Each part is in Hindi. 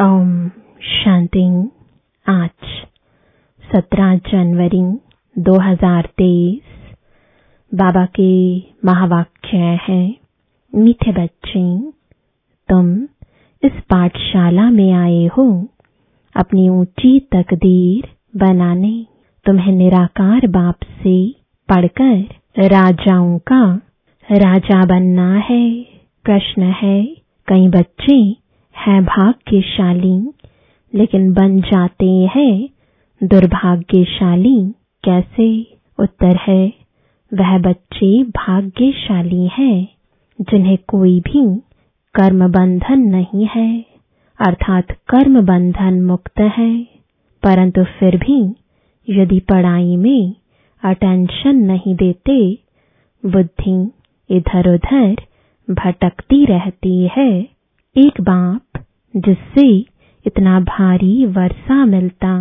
ओम शांति। आज 17 जनवरी 2023 बाबा के महावाक्य है, मीठे बच्चे, तुम इस पाठशाला में आए हो अपनी ऊँची तकदीर बनाने। तुम्हें निराकार बाप से पढ़कर राजाओं का राजा बनना है। प्रश्न है, कई बच्चे हैं भाग्यशाली, लेकिन बन जाते हैं दुर्भाग्यशाली। कैसे? उत्तर है, वह बच्चे भाग्यशाली हैं, जिन्हें कोई भी कर्म बंधन नहीं है, अर्थात कर्म बंधन मुक्त है। परंतु फिर भी यदि पढ़ाई में अटेंशन नहीं देते, बुद्धि इधर उधर भटकती रहती है। एक बाप जिससे इतना भारी वर्षा मिलता,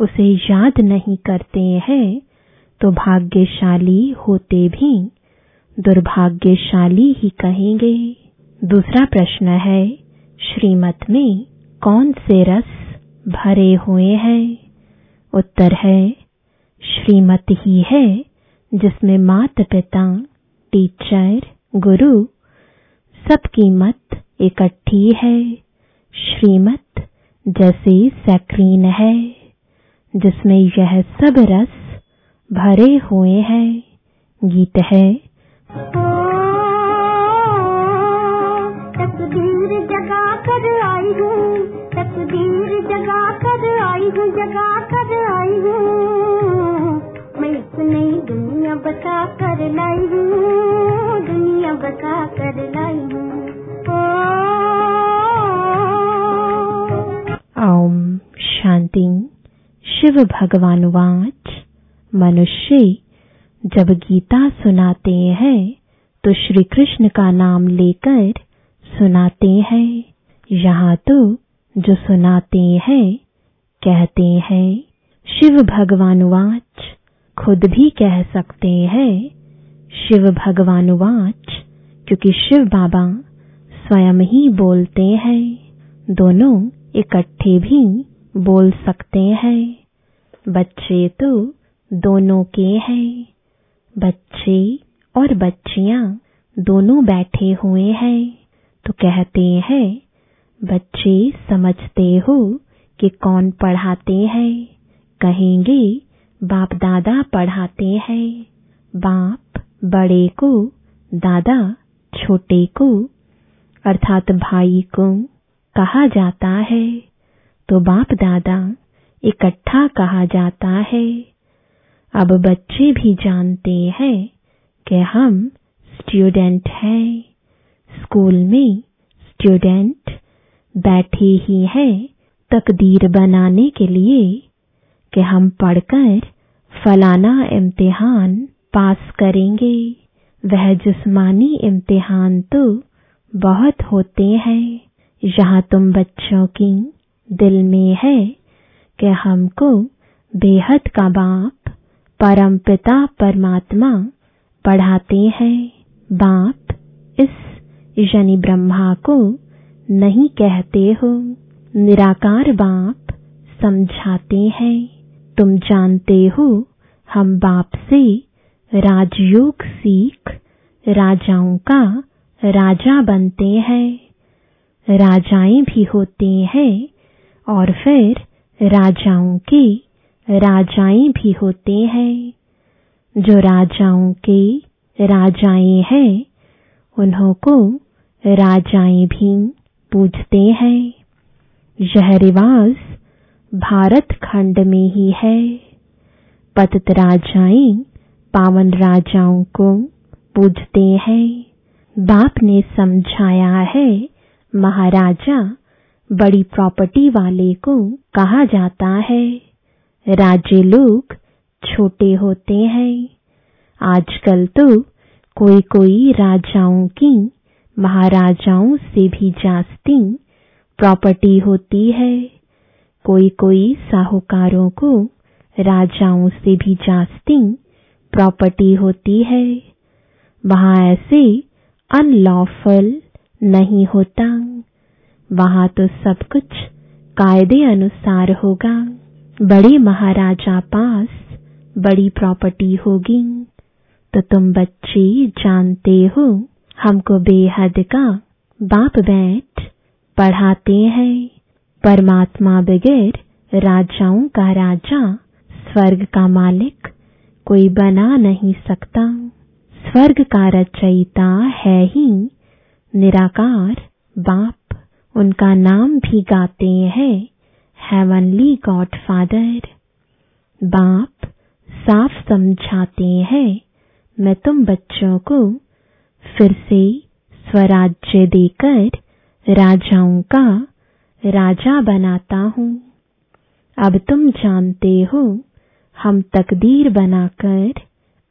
उसे याद नहीं करते हैं तो भाग्यशाली होते भी दुर्भाग्यशाली ही कहेंगे। दूसरा प्रश्न है, श्रीमत में कौन से रस भरे हुए हैं? उत्तर है, श्रीमत ही है, जिसमें माता पिता टीचर, गुरु, सबकी मत इकट्ठी है। श्रीमत जैसे सैक्रीन है, जिसमें यह सब रस भरे हुए हैं। गीत है। तकदीर जगा कर आई हूँ, तकदीर जगा कर आई हूँ जगा कर आई हूँ। मैं इस नई दुनिया बता कर लाई हूँ, दुनिया बता कर लाई हूँ। ओम शांति। शिव भगवान वाच। मनुष्य, जब गीता सुनाते हैं तो श्री कृष्ण का नाम लेकर सुनाते हैं। यहाँ तो जो सुनाते हैं, कहते हैं, शिव भगवान वाच, खुद भी कह सकते हैं, शिव भगवान वाच, क्योंकि शिव बाबा स्वयं ही बोलते हैं। दोनों इकट्ठे भी बोल सकते हैं। बच्चे तो दोनों के हैं। बच्चे और बच्चियाँ दोनों बैठे हुए हैं। तो कहते हैं, बच्चे समझते हो कि कौन पढ़ाते हैं। कहेंगे बाप दादा पढ़ाते हैं। बाप बड़े को, दादा छोटे को। अर्थात भाई को कहा जाता है। तो बाप दादा, इकट्ठा कहा जाता है। अब बच्चे भी जानते हैं कि हम स्टूडेंट हैं। स्कूल में स्टूडेंट बैठे ही हैं तकदीर बनाने के लिए कि हम पढ़कर फलाना इम्तिहान पास करेंगे। वह जिस्मानी इम्तिहान तो बहुत होते हैं। यहाँ तुम बच्चों की दिल में है कि हमको बेहद का बाप, परम पिता परमात्मा पढ़ाते हैं। बाप इस यानी ब्रह्मा को नहीं कहते हो। निराकार बाप समझाते हैं। तुम जानते हो, हम बाप से राजयोग सीख राजाओं का राजा बनते हैं। राजाएँ भी होते हैं और फिर राजाओं के राजाएँ भी होते हैं। जो राजाओं के राजाएँ हैं, उन्हों को राजाएँ भी पूजते हैं। यह रिवाज भारत खंड में ही है। पतित राजाएँ पावन राजाओं को पूजते हैं। बाप ने समझाया है महाराजा बड़ी प्रॉपर्टी वाले को कहा जाता है। राज्य लोग छोटे होते हैं। आजकल तो कोई कोई राजाओं की, महाराजाओं से भी जास्ती प्रॉपर्टी होती है। कोई कोई साहूकारों को राजाओं से भी जास्ती प्रॉपर्टी होती है। वहाँ ऐसे अनलॉफुल नहीं होता वहाँ तो सब कुछ कायदे अनुसार होगा। बड़े महाराजा पास बड़ी प्रॉपर्टी होगी। तो तुम बच्चे जानते हो, हमको बेहद का बाप बैठ पढ़ाते हैं। परमात्मा बगैर राजाओं का राजा, स्वर्ग का मालिक कोई बना नहीं सकता। स्वर्ग का रचयिता है ही निराकार बाप उनका नाम भी गाते हैं हेवनली गॉड फादर बाप साफ़ समझाते हैं, मैं तुम बच्चों को फिर से स्वराज्य देकर राजाओं का राजा बनाता हूँ। अब तुम जानते हो, हम तकदीर बनाकर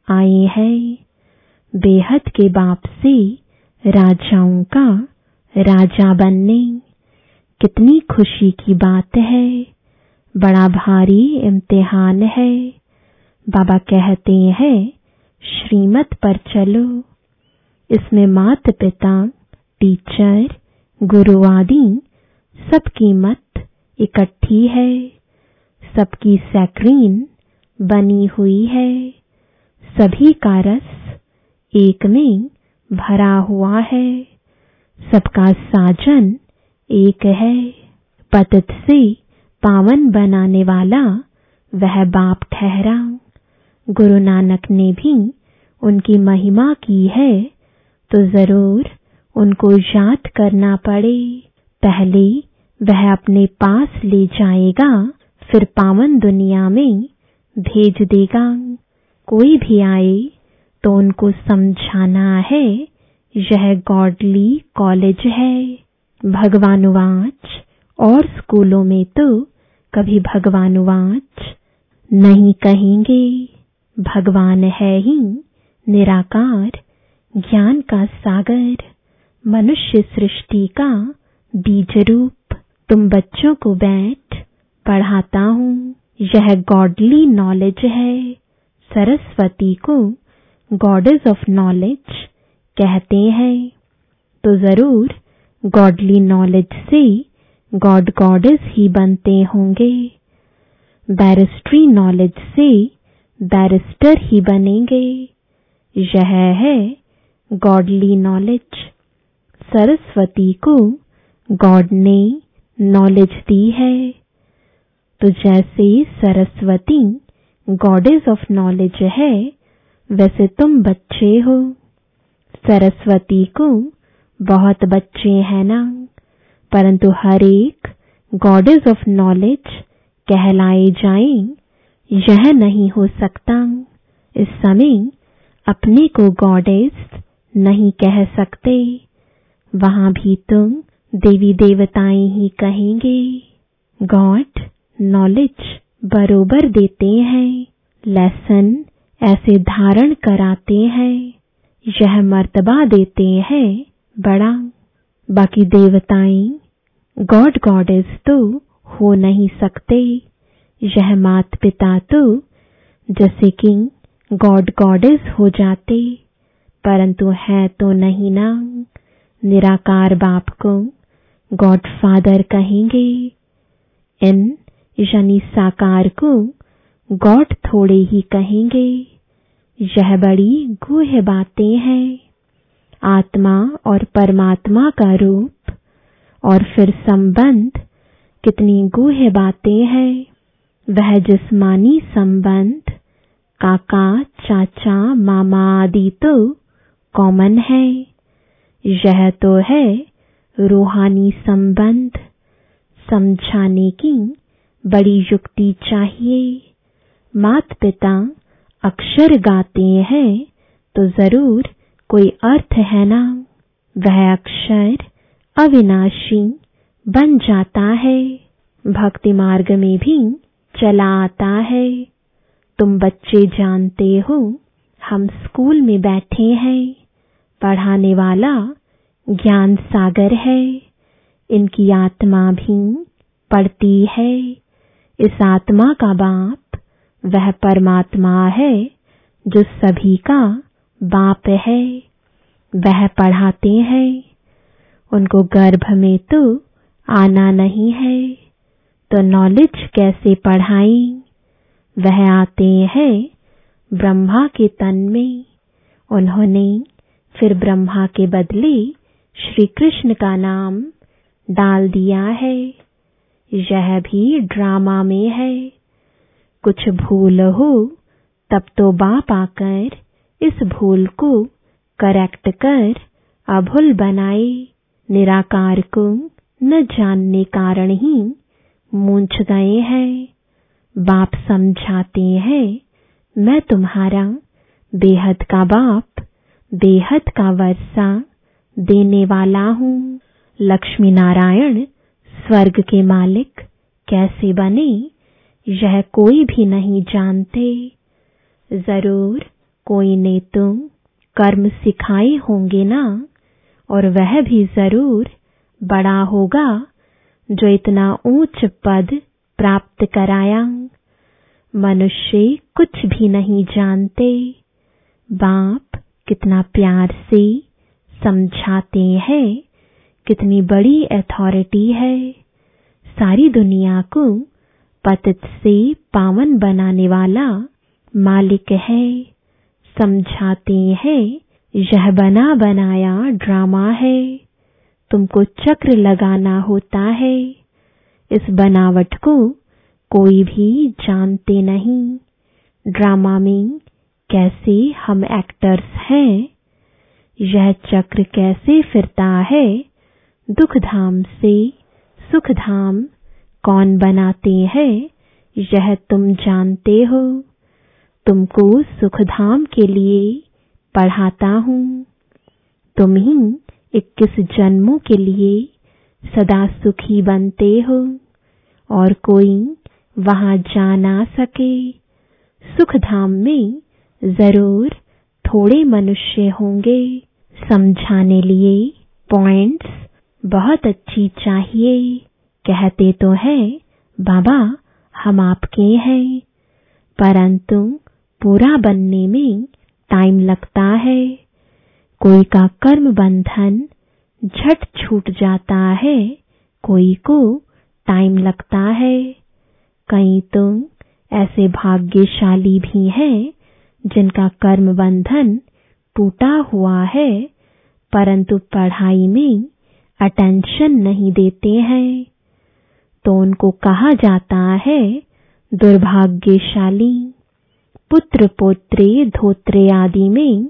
आए हैं। बेहद के बाप से राजाओं का राजा बनने। कितनी खुशी की बात है। बड़ा भारी इम्तिहान है। बाबा कहते हैं, श्रीमत पर चलो। इसमें मात पिता टीचर, गुरु आदि सबकी मत इकट्ठी है। सबकी सैक्रीन बनी हुई है। सभी का रस एक में भरा हुआ है। सबका साजन एक है। पतित से पावन बनाने वाला वह बाप ठहरा गुरु नानक ने भी उनकी महिमा की है तो ज़रूर उनको याद करना पड़े। पहले वह अपने पास ले जाएगा, फिर पावन दुनिया में भेज देगा। कोई भी आए तो उनको समझाना है। यह गॉडली कॉलेज है। भगवानुवाच। और स्कूलों में तो कभी भगवानुवाच नहीं कहेंगे। भगवान है ही निराकार, ज्ञान का सागर, मनुष्य सृष्टि का बीज रूप। तुम बच्चों को बैठ, पढ़ाता हूँ। यह गॉडली नॉलेज है। सरस्वती को गॉडेज ऑफ़ नॉलेज कहते हैं। तो ज़रूर गॉडली नॉलेज से गॉड गॉडेस ही बनते होंगे। बैरिस्ट्री नॉलेज से बैरिस्टर ही बनेंगे। यह है गॉडली नॉलेज सरस्वती को गॉड ने नॉलेज दी है। तो जैसे सरस्वती गॉडेस ऑफ़ नॉलेज है वैसे तुम बच्चे हो। सरस्वती को बहुत बच्चे हैं ना। परंतु हर एक गॉडेस ऑफ़ नॉलेज कहलाए जाएँ, यह नहीं हो सकता। इस समय अपने को गॉडेस नहीं कह सकते। वहाँ भी तुम देवी देवताएँ ही कहेंगे। गॉड नॉलेज बरोबर देते हैं। लेसन ऐसे धारण कराते हैं। यह मर्तबा देते हैं बड़ा। बाकी देवताएँ गॉड गॉडेस तो हो नहीं सकते। यह मात पिता तो जैसे कि गॉड गॉडेस हो जाते। परंतु है तो नहीं ना। निराकार बाप को गॉड फादर कहेंगे। इन, यानी साकार को गॉड थोड़े ही कहेंगे। यह बड़ी गुह बातें हैं। आत्मा और परमात्मा का रूप और फिर संबंध कितनी गुह बातें हैं। वह जिस्मानी संबंध, काका, चाचा, मामा आदि तो कॉमन है। यह तो है रूहानी संबंध, समझाने की बड़ी युक्ति चाहिए। मात पिता अक्षर गाते हैं तो ज़रूर कोई अर्थ है ना। वह अक्षर अविनाशी बन जाता है, भक्ति मार्ग में भी चला आता है। तुम बच्चे जानते हो, हम स्कूल में बैठे हैं, पढ़ाने वाला ज्ञान सागर है। इनकी आत्मा भी पढ़ती है, इस आत्मा का बाप वह परमात्मा है, जो सभी का बाप है। वह पढ़ाते हैं। उनको गर्भ में तो आना नहीं है। तो नॉलेज कैसे पढ़ाई वह आते हैं ब्रह्मा के तन में। उन्होंने फिर ब्रह्मा के बदले श्री कृष्ण का नाम डाल दिया है। यह भी ड्रामा में है। कुछ भूल हो, तब तो बाप आकर इस भूल को करेक्ट कर, अभुल बनाए। निराकार को न जानने कारण ही मूंछ गए हैं। बाप समझाते हैं, मैं तुम्हारा बेहद का बाप, बेहद का वर्षा देने वाला हूँ। लक्ष्मी नारायण स्वर्ग के मालिक कैसे बने? यह कोई भी नहीं जानते। ज़रूर कोई ने तुम कर्म सिखाए होंगे ना, और वह भी ज़रूर बड़ा होगा जो इतना ऊंच पद प्राप्त कराया। मनुष्य कुछ भी नहीं जानते। बाप कितना प्यार से समझाते हैं, कितनी बड़ी अथॉरिटी है। सारी दुनिया को पतित से पावन बनाने वाला मालिक है। समझाते हैं, यह बना बनाया ड्रामा है। तुमको चक्र लगाना होता है। इस बनावट को कोई भी जानते नहीं। ड्रामा में कैसे हम एक्टर्स हैं? यह चक्र कैसे फिरता है? दुख धाम से सुख धाम कौन बनाते हैं, यह तुम जानते हो। तुमको सुख धाम के लिए पढ़ाता हूँ। तुम ही इक्कीस जन्मों के लिए सदा सुखी बनते हो, और कोई वहाँ जा ना सके। सुख धाम में ज़रूर थोड़े मनुष्य होंगे। समझाने लिए पॉइंट्स बहुत अच्छी चाहिए। कहते तो हैं, बाबा, हम आपके हैं। परंतु पूरा बनने में टाइम लगता है। कोई का कर्म बंधन झट छूट जाता है, कोई को टाइम लगता है। कई तो ऐसे भाग्यशाली भी हैं, जिनका कर्म बंधन टूटा हुआ है, परंतु पढ़ाई में अटेंशन नहीं देते हैं। तो उनको कहा जाता है, दुर्भाग्यशाली, पुत्र पोत्रे धोत्रे आदि में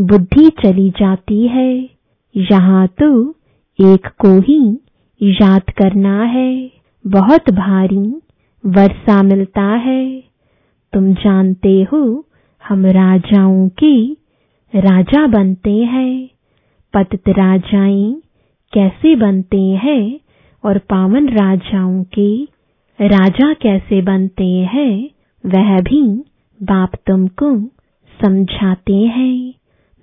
बुद्धि चली जाती है। यहाँ तो एक को ही याद करना है। बहुत भारी वर्षा मिलता है। तुम जानते हो, हम राजाओं के राजा बनते हैं। पतित राजाएँ कैसे बनते हैं? और पावन राजाओं के राजा कैसे बनते हैं, वह भी बाप तुमको समझाते हैं।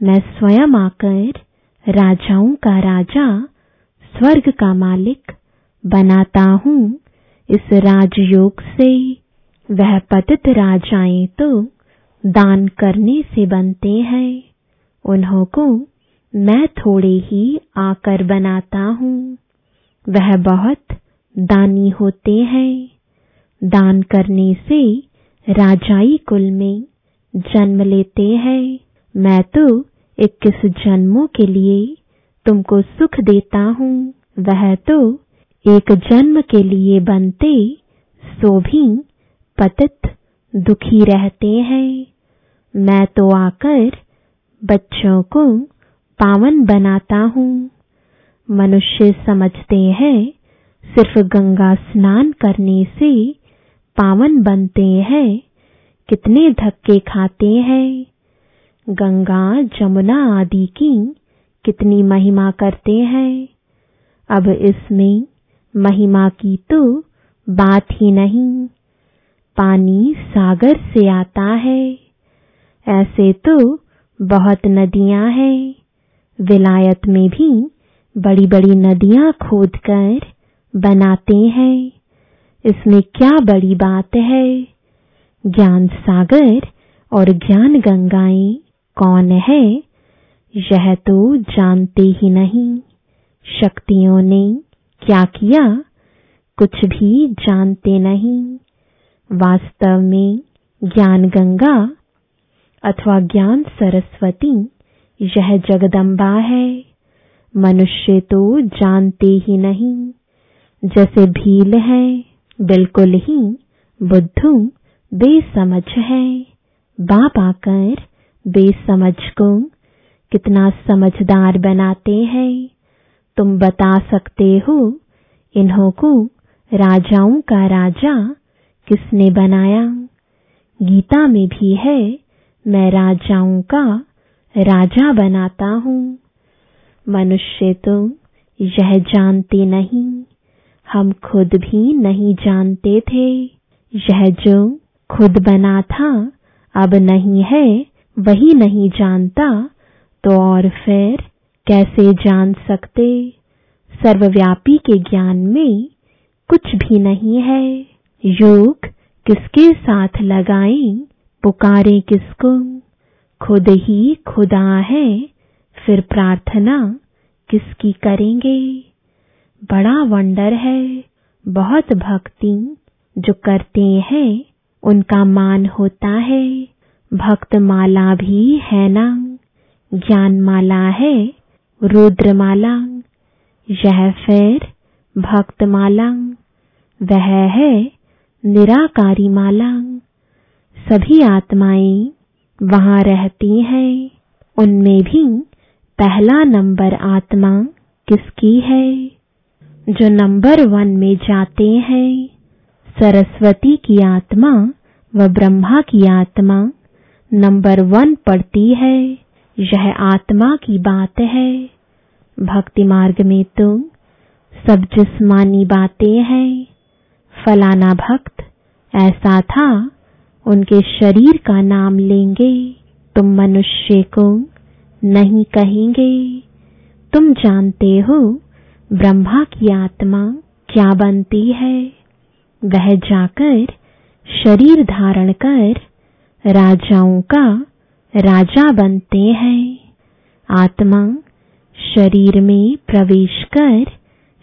मैं स्वयं आकर राजाओं का राजा, स्वर्ग का मालिक बनाता हूँ। इस राजयोग से वह पतित राजाएँ तो दान करने से बनते हैं। उन्हों को मैं थोड़े ही आकर बनाता हूँ। वह बहुत दानी होते हैं। दान करने से राजाई कुल में जन्म लेते हैं। मैं तो इक्कीस जन्मों के लिए तुमको सुख देता हूँ। वह तो एक जन्म के लिए बनते, सो भी पतित दुखी रहते हैं। मैं तो आकर बच्चों को पावन बनाता हूँ। मनुष्य समझते हैं, सिर्फ़ गंगा स्नान करने से पावन बनते हैं, कितने धक्के खाते हैं। गंगा, जमुना आदि की कितनी महिमा करते हैं। अब इसमें महिमा की तो बात ही नहीं। पानी सागर से आता है। ऐसे तो बहुत नदियाँ हैं। विलायत में भी बड़ी बड़ी नदियाँ खोदकर बनाते हैं। इसमें क्या बड़ी बात है? ज्ञान सागर और ज्ञान गंगाएँ कौन है? यह तो जानते ही नहीं। शक्तियों ने क्या किया? कुछ भी जानते नहीं। वास्तव में ज्ञान गंगा अथवा ज्ञान सरस्वती यह जगदम्बा है। मनुष्य तो जानते ही नहीं। जैसे भील है, बिल्कुल ही बुद्धू बेसमझ है। बाप आकर बेसमझ को कितना समझदार बनाते हैं। तुम बता सकते हो, इन्हों को राजाओं का राजा किसने बनाया? गीता में भी है, मैं राजाओं का राजा बनाता हूँ। मनुष्य तो यह जानते नहीं। हम खुद भी नहीं जानते थे। यह जो खुद बना था, अब नहीं है, वही नहीं जानता। तो और फिर कैसे जान सकते? सर्वव्यापी के ज्ञान में कुछ भी नहीं है। योग किसके साथ लगाएँ? पुकारे किसको? खुद ही खुदा है। फिर प्रार्थना, किसकी करेंगे? बड़ा वंडर है, बहुत भक्ति जो करते हैं, उनका मान होता है। भक्त माला भी है ना? ज्ञान माला है, रुद्रमाला। यह फिर भक्त माला वह है निराकारी माला। सभी आत्माएँ वहाँ रहती हैं, उनमें भी पहला नंबर आत्मा किसकी है? जो नंबर वन में जाते हैं, सरस्वती की आत्मा व ब्रह्मा की आत्मा नंबर वन पड़ती है, यह आत्मा की बात है। भक्ति मार्ग में तो सब जिस्मानी बातें हैं। फलाना भक्त ऐसा था, उनके शरीर का नाम लेंगे तुम मनुष्य को नहीं कहेंगे। तुम जानते हो, ब्रह्मा की आत्मा क्या बनती है? वह जाकर शरीर धारण कर राजाओं का राजा बनते हैं। आत्मा शरीर में प्रवेश कर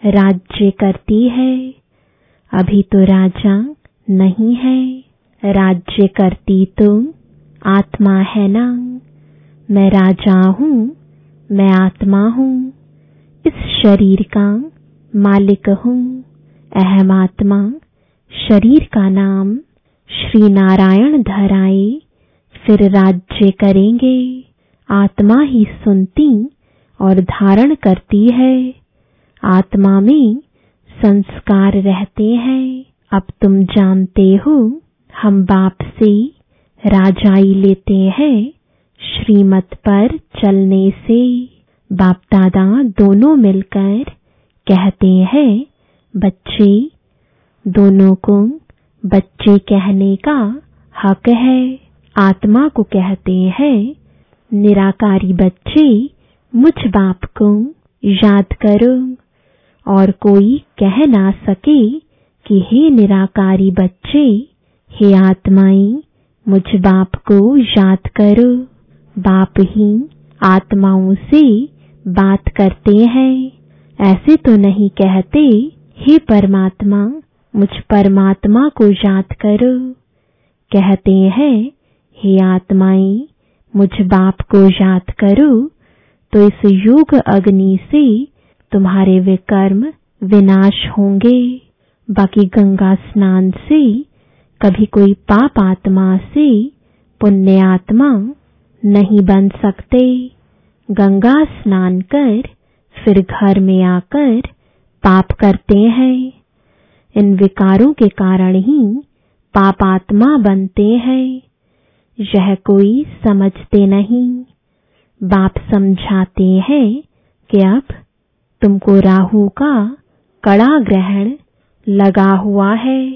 राज्य करती है। अभी तो राजा नहीं है। राज्य करती तो आत्मा है ना? मैं राजा हूँ, मैं आत्मा हूँ, इस शरीर का मालिक हूँ, अहम आत्मा, शरीर का नाम श्री नारायण धराए, फिर राज्य करेंगे, आत्मा ही सुनती और धारण करती है, आत्मा में संस्कार रहते हैं, अब तुम जानते हो, हम बाप से राजाई लेते हैं। श्रीमत पर चलने से बाप दादा दोनों मिलकर कहते हैं, बच्चे, दोनों को बच्चे कहने का हक है। आत्मा को कहते हैं, निराकारी बच्चे, मुझ बाप को याद करो। और कोई कह ना सके कि हे निराकारी बच्चे, हे आत्माएँ, मुझ बाप को याद करो। बाप ही आत्माओं से बात करते हैं। ऐसे तो नहीं कहते, हे परमात्मा, मुझ परमात्मा को याद करो। कहते हैं, हे आत्माएँ, मुझ बाप को याद करो। तो इस युग अग्नि से तुम्हारे विकर्म विनाश होंगे। बाकी गंगा स्नान से कभी कोई पाप आत्मा से पुण्य आत्मा नहीं बन सकते। गंगा स्नान कर, फिर घर में आकर पाप करते हैं। इन विकारों के कारण ही पाप आत्मा बनते हैं। यह कोई समझते नहीं। बाप समझाते हैं कि अब तुमको राहु का कड़ा ग्रहण लगा हुआ है।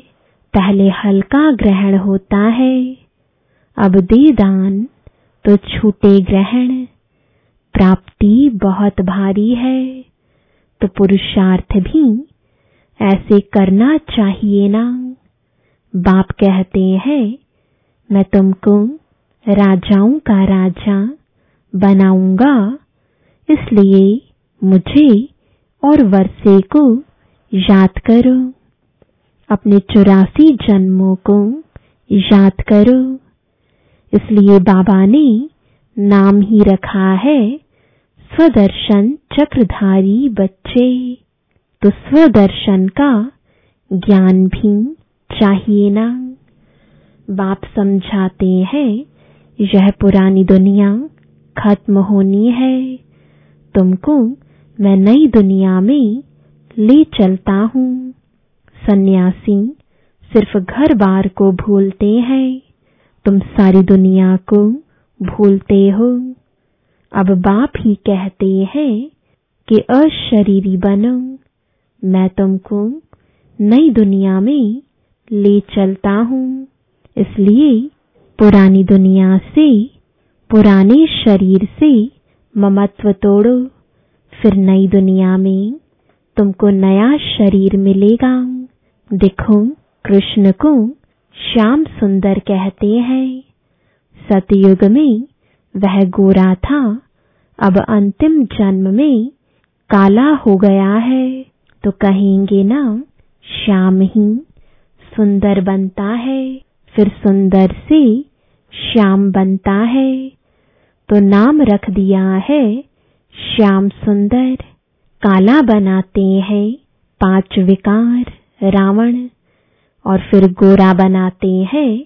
पहले हल्का ग्रहण होता है। अब दे दान तो छूटे ग्रहण। प्राप्ति बहुत भारी है। तो पुरुषार्थ भी ऐसे करना चाहिए ना। बाप कहते हैं, मैं तुमको राजाओं का राजा बनाऊँगा। इसलिए मुझे और वर्षे को याद करो। अपने चौरासी जन्मों को याद करो। इसलिए बाबा ने नाम ही रखा है, स्वदर्शन चक्रधारी बच्चे। तो स्वदर्शन का ज्ञान भी चाहिए ना। बाप समझाते हैं, यह पुरानी दुनिया खत्म होनी है। तुमको मैं नई दुनिया में ले चलता हूँ। सन्यासी सिर्फ़ घर बार को भूलते हैं। तुम सारी दुनिया को भूलते हो। अब बाप ही कहते हैं कि अशरीरी बनो। मैं तुमको नई दुनिया में ले चलता हूँ। इसलिए पुरानी दुनिया से, पुराने शरीर से ममत्व तोड़ो। फिर नई दुनिया में तुमको नया शरीर मिलेगा। देखो, कृष्ण को श्याम सुंदर कहते हैं, सतयुग में वह गोरा था, अब अंतिम जन्म में काला हो गया है। तो कहेंगे ना, श्याम ही सुंदर बनता है, फिर सुंदर से श्याम बनता है। तो नाम रख दिया है, श्याम सुंदर, काला बनाते हैं, पाँच विकार, रावण। और फिर गोरा बनाते हैं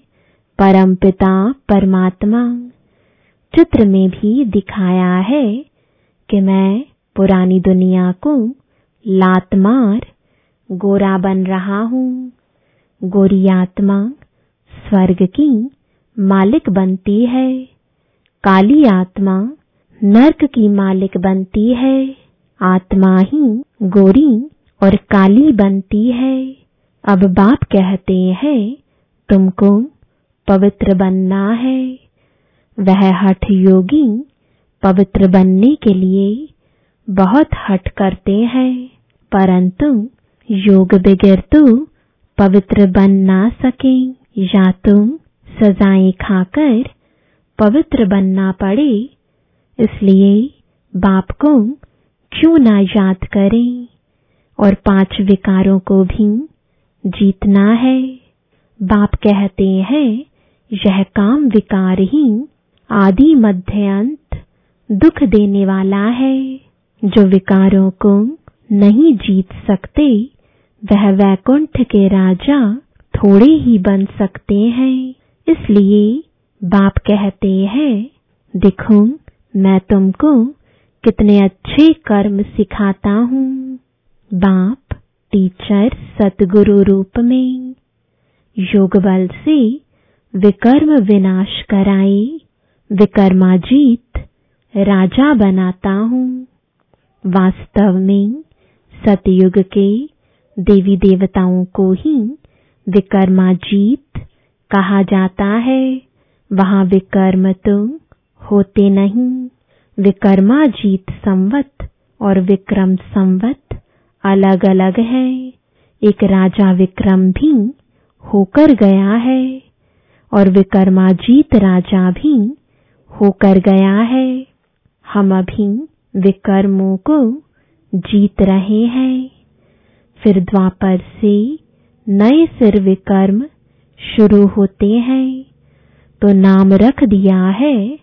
परमपिता परमात्मा। चित्र में भी दिखाया है कि मैं पुरानी दुनिया को लात मार गोरा बन रहा हूँ। गोरी आत्मा स्वर्ग की मालिक बनती है। काली आत्मा नर्क की मालिक बनती है। आत्मा ही गोरी और काली बनती है। अब बाप कहते हैं, तुमको पवित्र बनना है। वह हठ योगी पवित्र बनने के लिए बहुत हठ करते हैं, परंतु योग बगैर तो पवित्र बन ना सके। या तुम सजाएँ खाकर पवित्र बनना पड़े, इसलिए बाप को क्यों ना याद करें? और पाँच विकारों को भी जीतना है। बाप कहते हैं, यह काम विकार ही आदि मध्य अंत, दुख देने वाला है। जो विकारों को नहीं जीत सकते, वह वैकुंठ के राजा थोड़े ही बन सकते हैं। इसलिए बाप कहते हैं, देखो, मैं तुमको कितने अच्छे कर्म सिखाता हूँ। बाप टीचर सतगुरु रूप में योग बल से विकर्म विनाश कराए विकर्माजीत राजा बनाता हूँ वास्तव में सतयुग के देवी देवताओं को ही विकर्माजीत कहा जाता है वहाँ विकर्म तो होते नहीं विकर्माजीत संवत और विक्रम संवत अलग अलग है। एक राजा विक्रम भी होकर गया है और विकर्माजीत राजा भी होकर गया है। हम अभी विकर्मों को जीत रहे हैं। फिर द्वापर से नए सिर विकर्म शुरू होते हैं। तो नाम रख दिया है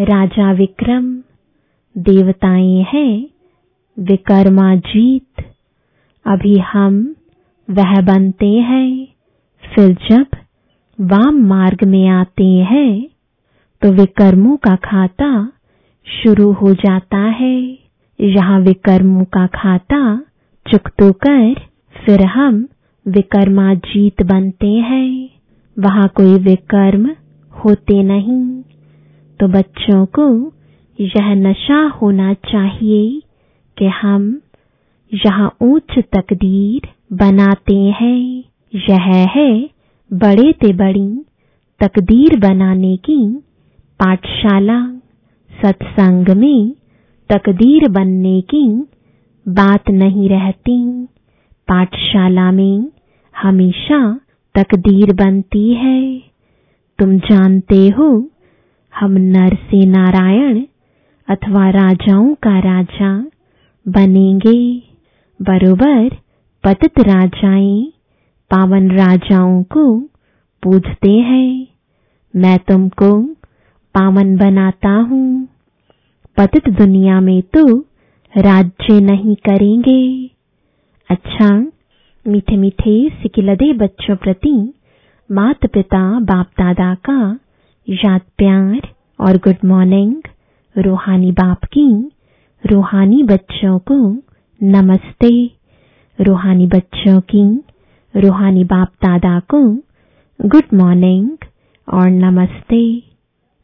राजा विक्रम। देवताएँ हैं विकर्माजीत। अभी हम वह बनते हैं। फिर जब वाम मार्ग में आते हैं तो विकर्मों का खाता शुरू हो जाता है। यहाँ विकर्मों का खाता चुकतो कर फिर हम विकर्माजीत बनते हैं। वहाँ कोई विकर्म होते नहीं। तो बच्चों को यह नशा होना चाहिए कि हम यहाँ उच्च तकदीर बनाते हैं, यह है बड़े ते बड़ी तकदीर बनाने की पाठशाला। सत्संग में तकदीर बनने की बात नहीं रहती। पाठशाला में हमेशा तकदीर बनती है। तुम जानते हो, हम नर से नारायण अथवा राजाओं का राजा बनेंगे। बरोबर पतित राजाएँ पावन राजाओं को पूजते हैं। मैं तुमको पावन बनाता हूँ। पतित दुनिया में तो राज्य नहीं करेंगे। अच्छा मीठे मीठे सिकिलदे बच्चों प्रति माता पिता बाप दादा का याद प्यार और गुड मॉर्निंग रूहानी बाप की रूहानी बच्चों को नमस्ते। रूहानी बच्चों की, रूहानी बाप दादा को गुड मॉर्निंग और नमस्ते।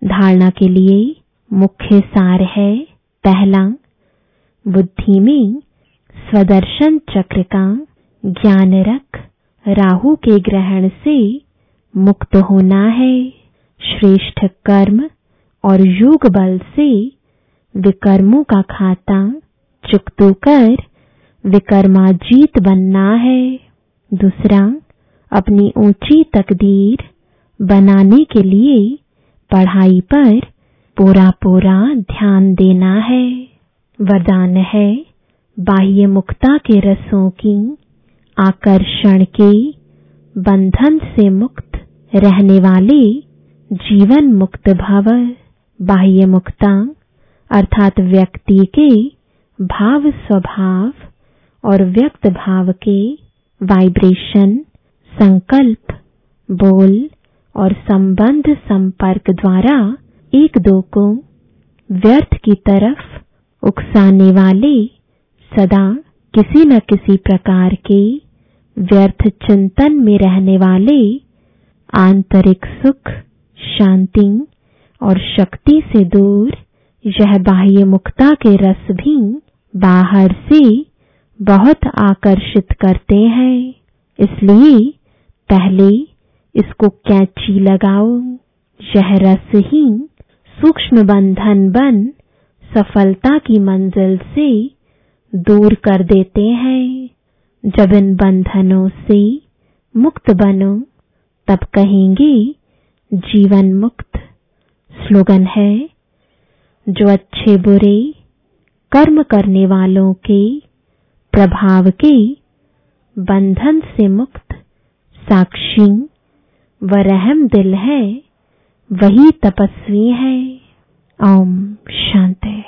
धारणा के लिए मुख्य सार है पहला, बुद्धि में स्वदर्शन चक्र का ज्ञान रख राहु के ग्रहण से मुक्त होना है। श्रेष्ठ कर्म और योग बल से विकर्मों का खाता चुकतो कर विकर्माजीत बनना है। दूसरा, अपनी ऊँची तकदीर बनाने के लिए पढ़ाई पर पूरा पूरा ध्यान देना है। वरदान है बाह्य मुक्ता के रसों की आकर्षण के बंधन से मुक्त रहने वाले जीवन मुक्त भव। बाह्य मुक्ता अर्थात व्यक्ति के भाव स्वभाव और व्यक्त भाव के वाइब्रेशन संकल्प, बोल और संबंध संपर्क द्वारा एक दो को व्यर्थ की तरफ़ उकसाने वाले सदा किसी न किसी प्रकार के व्यर्थ चिंतन में रहने वाले आंतरिक सुख, शांति और शक्ति से दूर यह बाह्य मुक्ता के रस भी बाहर से बहुत आकर्षित करते हैं। इसलिए पहले इसको कैची लगाओ। यह ही सूक्ष्म बंधन बन, सफलता की मंजिल से दूर कर देते हैं। जब इन बंधनों से मुक्त बनो, तब कहेंगे, जीवन मुक्त स्लोगन है। जो अच्छे बुरे कर्म करने वालों के प्रभाव के बंधन से मुक्त, साक्षी, व रहम दिल है, वही तपस्वी है। ओम शांति।